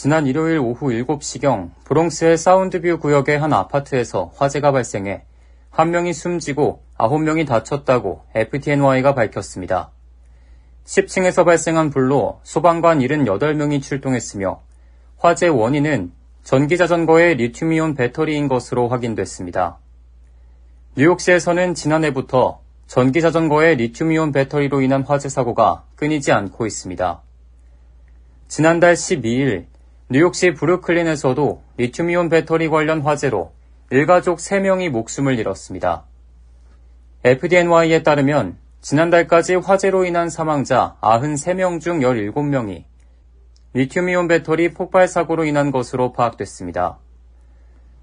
지난 일요일 오후 7시경 브롱스의 사운드뷰 구역의 한 아파트에서 화재가 발생해 한 명이 숨지고 9명이 다쳤다고 FTNY가 밝혔습니다. 10층에서 발생한 불로 소방관 78명이 출동했으며 화재 원인은 전기자전거의 리튬이온 배터리인 것으로 확인됐습니다. 뉴욕시에서는 지난해부터 전기자전거의 리튬이온 배터리로 인한 화재 사고가 끊이지 않고 있습니다. 지난달 12일 뉴욕시 브루클린에서도 리튬이온 배터리 관련 화재로 일가족 3명이 목숨을 잃었습니다. FDNY에 따르면 지난달까지 화재로 인한 사망자 93명 중 17명이 리튬이온 배터리 폭발 사고로 인한 것으로 파악됐습니다.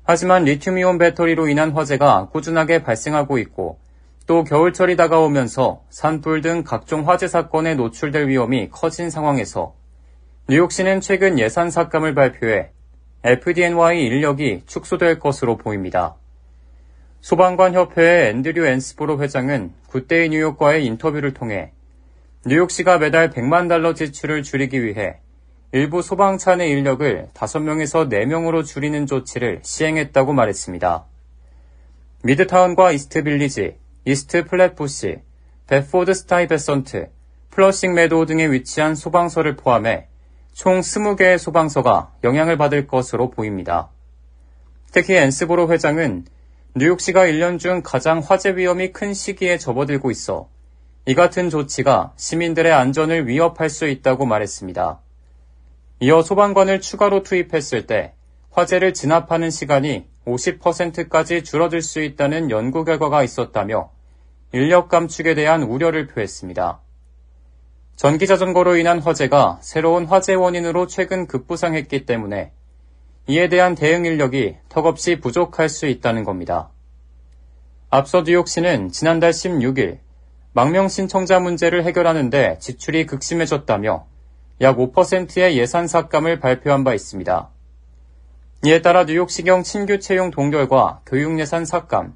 하지만 리튬이온 배터리로 인한 화재가 꾸준하게 발생하고 있고 또 겨울철이 다가오면서 산불 등 각종 화재 사건에 노출될 위험이 커진 상황에서 뉴욕시는 최근 예산 삭감을 발표해 FDNY 인력이 축소될 것으로 보입니다. 소방관 협회의 앤드류 앤스보로 회장은 굿데이 뉴욕과의 인터뷰를 통해 뉴욕시가 매달 100만 달러 지출을 줄이기 위해 일부 소방차 내 인력을 5명에서 4명으로 줄이는 조치를 시행했다고 말했습니다. 미드타운과 이스트 빌리지, 이스트 플랫부시, 베드포드 스타이베선트, 플러싱 메도우 등에 위치한 소방서를 포함해 총 20개의 소방서가 영향을 받을 것으로 보입니다. 특히 앤스보로 회장은 뉴욕시가 1년 중 가장 화재 위험이 큰 시기에 접어들고 있어 이 같은 조치가 시민들의 안전을 위협할 수 있다고 말했습니다. 이어 소방관을 추가로 투입했을 때 화재를 진압하는 시간이 50%까지 줄어들 수 있다는 연구 결과가 있었다며 인력 감축에 대한 우려를 표했습니다. 전기자전거로 인한 화재가 새로운 화재 원인으로 최근 급부상했기 때문에 이에 대한 대응 인력이 턱없이 부족할 수 있다는 겁니다. 앞서 뉴욕시는 지난달 16일 망명 신청자 문제를 해결하는데 지출이 극심해졌다며 약 5%의 예산 삭감을 발표한 바 있습니다. 이에 따라 뉴욕시경 신규 채용 동결과 교육 예산 삭감,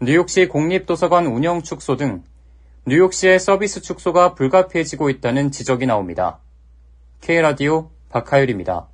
뉴욕시 공립도서관 운영 축소 등 뉴욕시의 서비스 축소가 불가피해지고 있다는 지적이 나옵니다. K라디오 박하율입니다.